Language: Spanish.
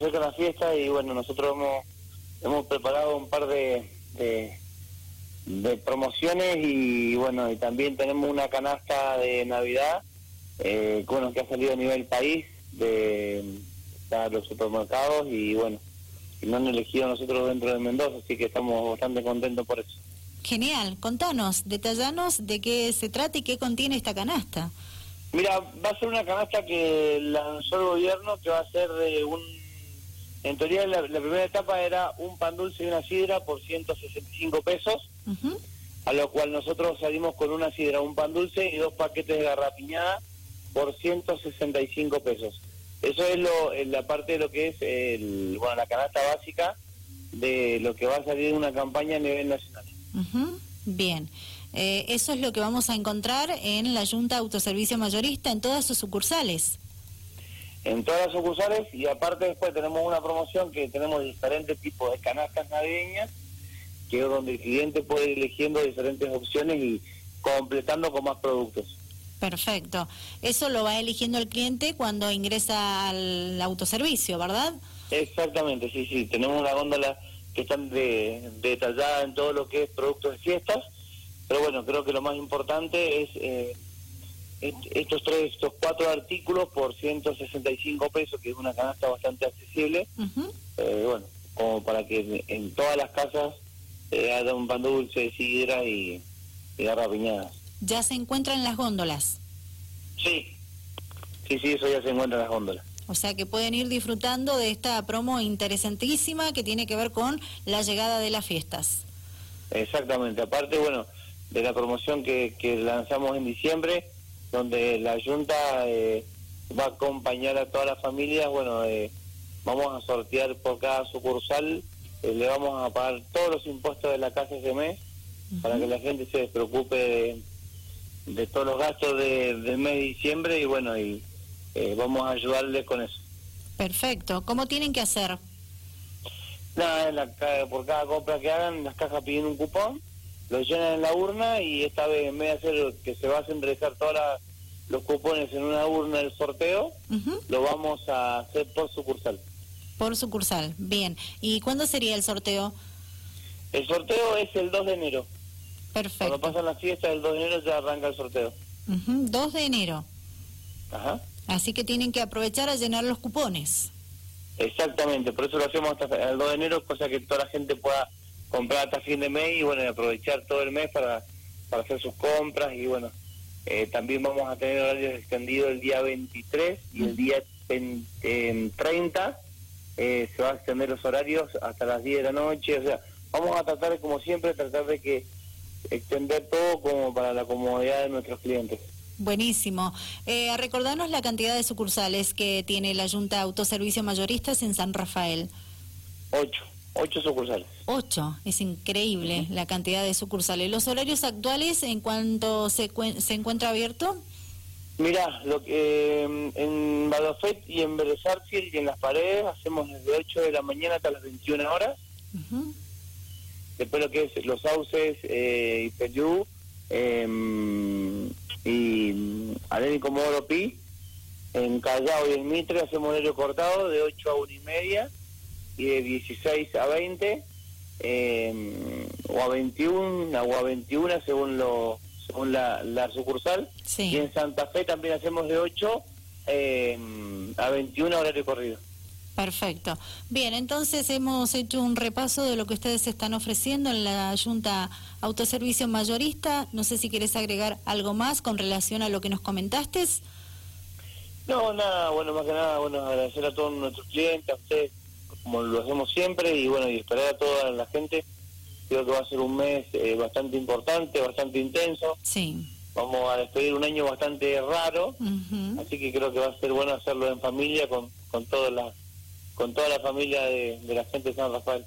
acerca la fiesta y bueno, nosotros hemos, hemos preparado un par de, de, de promociones y bueno, y también tenemos una canasta de Navidad, eh, bueno, que ha salido a nivel país de, los supermercados y bueno, y nos han elegido nosotros dentro de Mendoza, así que estamos bastante contentos por eso. Genial, contanos, detallanos de qué se trata y qué contiene esta canasta. Mira, va a ser una canasta que lanzó el gobierno, que va a ser de un... En teoría la, la primera etapa era un pan dulce y una sidra por 165 pesos, Ujú. a lo cual nosotros salimos con una sidra, un pan dulce y dos paquetes de garrapiñada por 165 pesos. Eso es lo, en la parte de lo que es el, bueno, la canasta básica de lo que va a salir de una campaña a nivel nacional. Ujú, Bien, Eh, eso es lo que vamos a encontrar en la Junta Autoservicio Mayorista en todas sus sucursales. En todas las sucursales y aparte después tenemos una promoción que tenemos diferentes tipos de canastas navideñas que es donde el cliente puede ir eligiendo diferentes opciones y completando con más productos. Perfecto. Eso lo va eligiendo el cliente cuando ingresa al autoservicio, ¿verdad? Exactamente, sí, sí, tenemos una góndola que están de, detallada en todo lo que es productos de fiestas, pero bueno, creo que lo más importante es eh, estos tres, estos cuatro artículos por 165 pesos, que es una canasta bastante accesible, eh, bueno, como para que en, en todas las casas eh, haya un pan dulce, sidra y, y garrapiñadas. Ya se encuentran las góndolas. Sí, sí, sí, eso ya se encuentra en las góndolas. O sea que pueden ir disfrutando de esta promo interesantísima que tiene que ver con la llegada de las fiestas. Exactamente, aparte, bueno, de la promoción que, que lanzamos en diciembre, donde la Junta eh, va a acompañar a todas las familias, bueno, eh, vamos a sortear por cada sucursal, eh, le vamos a pagar todos los impuestos de la casa ese mes, para que la gente se despreocupe de, de todos los gastos de- del mes de diciembre y bueno, y eh, vamos a ayudarles con eso. Perfecto. ¿Cómo tienen que hacer? Nada, en la por cada compra que hagan, las cajas piden un cupón, lo llenan en la urna y esta vez en vez de hacer que se va a centralizar todos los cupones en una urna del sorteo, lo vamos a hacer por sucursal. Por sucursal. Bien. ¿Y cuándo sería el sorteo? El sorteo es el 2 de enero. Cuando Perfecto. pasan las fiestas, el 2 de enero ya arranca el sorteo. Ujú, 2 de enero. Ajá. Así que tienen que aprovechar a llenar los cupones. Exactamente, por eso lo hacemos hasta el 2 de enero, cosa que toda la gente pueda comprar hasta fin de mes y bueno, y aprovechar todo el mes para, para hacer sus compras y bueno, eh, también vamos a tener horarios extendidos el día 23 y el día 20, eh, 30 eh, se va a extender los horarios hasta las 10 de la noche, o sea, vamos a tratar de, como siempre, tratar de que extender todo como para la comodidad de nuestros clientes. Buenísimo. Eh, recordanos la cantidad de sucursales que tiene la Junta Autoservicio Mayoristas en San Rafael. Ocho, ocho sucursales. Ocho. Es increíble la cantidad de sucursales. ¿Los horarios actuales en cuanto se, se encuentra abierto? Mira, lo que eh, en Badofet y en Vélez y en las paredes hacemos desde 8 de la mañana hasta las 21 horas. Después lo que es Los Sauces eh, y Perú eh, y mm, y Comodoro Pi. En Callao y en Mitre hacemos horario cortado de 8 a 1 y media y de 16 a 20 eh, o a 21 o a 21 según lo según la, la sucursal. Sí. Y en Santa Fe también hacemos de 8 eh, a 21 horario corrido. Perfecto. Bien, entonces hemos hecho un repaso de lo que ustedes están ofreciendo en la Junta Autoservicio Mayorista. No sé si querés agregar algo más con relación a lo que nos comentaste. No, nada, bueno, más que nada, bueno, agradecer a todos nuestros clientes, a ustedes, como lo hacemos siempre, y bueno, y esperar a toda la gente. Creo que va a ser un mes eh, bastante importante, bastante intenso. Sí. Vamos a despedir un año bastante raro, así que creo que va a ser bueno hacerlo en familia con, con toda la con toda la familia de, de la gente de San Rafael.